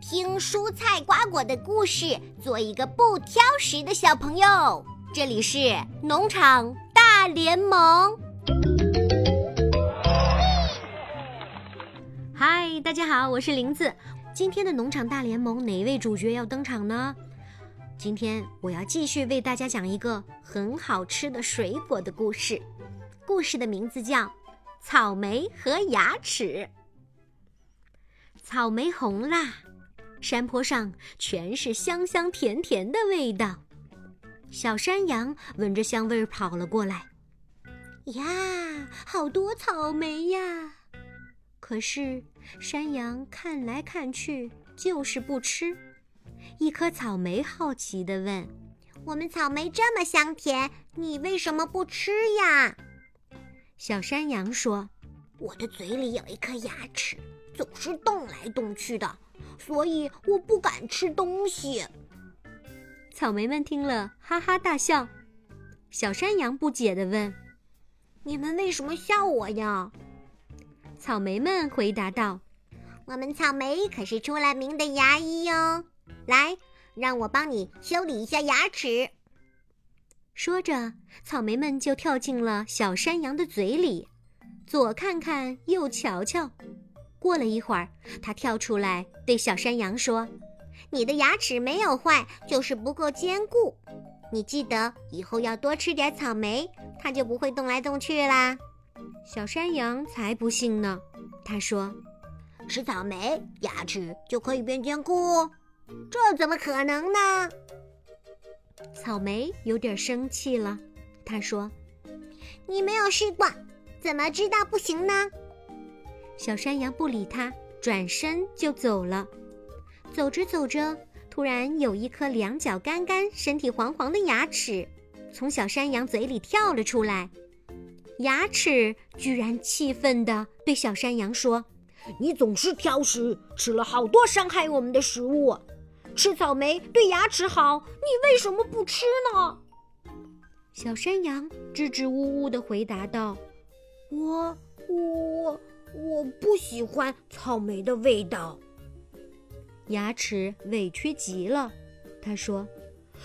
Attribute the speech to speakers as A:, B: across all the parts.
A: 听蔬菜瓜果的故事，做一个不挑食的小朋友。这里是农场大联盟。嗨，大家好，我是林子。今天的农场大联盟哪位主角要登场呢？今天我要继续为大家讲一个很好吃的水果的故事。故事的名字叫《草莓和牙齿》。草莓红啦，山坡上全是香香甜甜的味道。小山羊闻着香味儿跑了过来，呀，好多草莓呀！可是山羊看来看去就是不吃。一颗草莓好奇地问：“我们草莓这么香甜，你为什么不吃呀？”小山羊说：“我的嘴里有一颗牙齿。”总是动来动去的，所以我不敢吃东西。草莓们听了，哈哈大笑。小山羊不解地问：“你们为什么笑我呀？”草莓们回答道：“我们草莓可是出了名的牙医哟，来，让我帮你修理一下牙齿。”说着，草莓们就跳进了小山羊的嘴里，左看看，右瞧瞧。过了一会儿，他跳出来对小山羊说：“你的牙齿没有坏，就是不够坚固。你记得以后要多吃点草莓，它就不会动来动去啦。”小山羊才不信呢，他说：“吃草莓牙齿就可以变坚固？这怎么可能呢？”草莓有点生气了，他说：“你没有试过，怎么知道不行呢？”小山羊不理他，转身就走了。走着走着，突然有一颗两脚干干、身体黄黄的牙齿从小山羊嘴里跳了出来。牙齿居然气愤地对小山羊说：“你总是挑食，吃了好多伤害我们的食物。吃草莓对牙齿好，你为什么不吃呢？”小山羊支支吾吾地回答道：“我，我。”我不喜欢草莓的味道。牙齿委屈极了，他说：“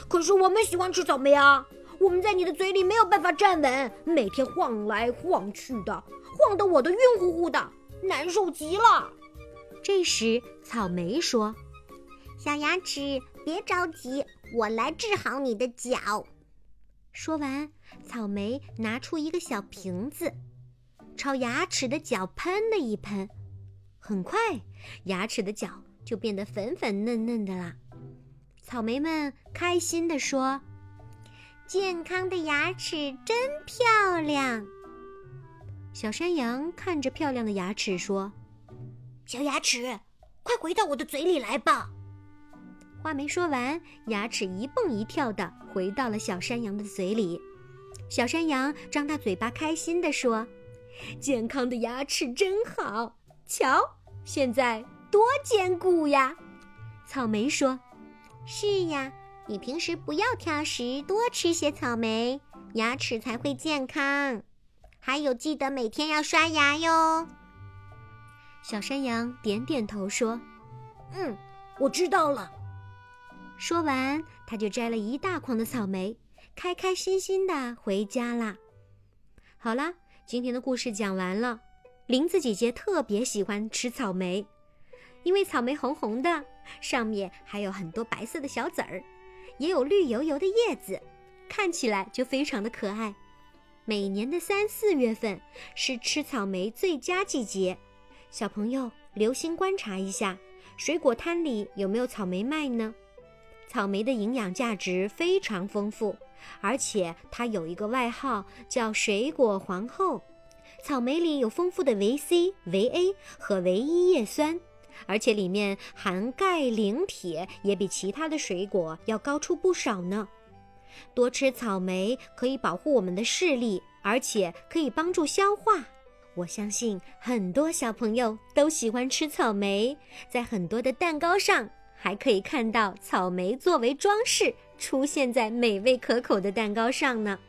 A: 可是我们喜欢吃草莓啊！我们在你的嘴里没有办法站稳，每天晃来晃去的，晃得我都晕乎乎的，难受极了。”这时，草莓说：“小牙齿，别着急，我来治好你的脚。”说完，草莓拿出一个小瓶子。朝牙齿的脚喷了一喷，很快，牙齿的脚就变得粉粉嫩嫩的啦。草莓们开心地说：“健康的牙齿真漂亮。”小山羊看着漂亮的牙齿说：“小牙齿，快回到我的嘴里来吧！”话没说完，牙齿一蹦一跳的回到了小山羊的嘴里。小山羊张大嘴巴，开心地说。健康的牙齿真好，瞧，现在多坚固呀！草莓说：“是呀，你平时不要挑食，多吃些草莓，牙齿才会健康。还有，记得每天要刷牙哟。”小山羊点点头说：“嗯，我知道了。”说完，他就摘了一大筐的草莓，开开心心的回家啦。好啦。今天的故事讲完了，林子姐姐特别喜欢吃草莓，因为草莓红红的，上面还有很多白色的小籽儿，也有绿油油的叶子，看起来就非常的可爱。每年的三四月份是吃草莓最佳季节，小朋友留心观察一下，水果摊里有没有草莓卖呢？草莓的营养价值非常丰富。而且它有一个外号叫“水果皇后”。草莓里有丰富的维 C、维 A 和维 E 叶酸，而且里面含钙、磷、铁也比其他的水果要高出不少呢。多吃草莓可以保护我们的视力，而且可以帮助消化。我相信很多小朋友都喜欢吃草莓，在很多的蛋糕上还可以看到草莓作为装饰。出现在美味可口的蛋糕上呢。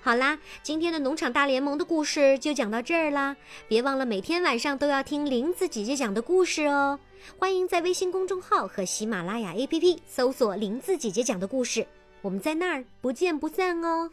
A: 好啦，今天的农场大联盟的故事就讲到这儿啦。别忘了每天晚上都要听林子姐姐讲的故事哦。欢迎在微信公众号和喜马拉雅 APP 搜索“林子姐姐讲的故事”，我们在那儿不见不散哦。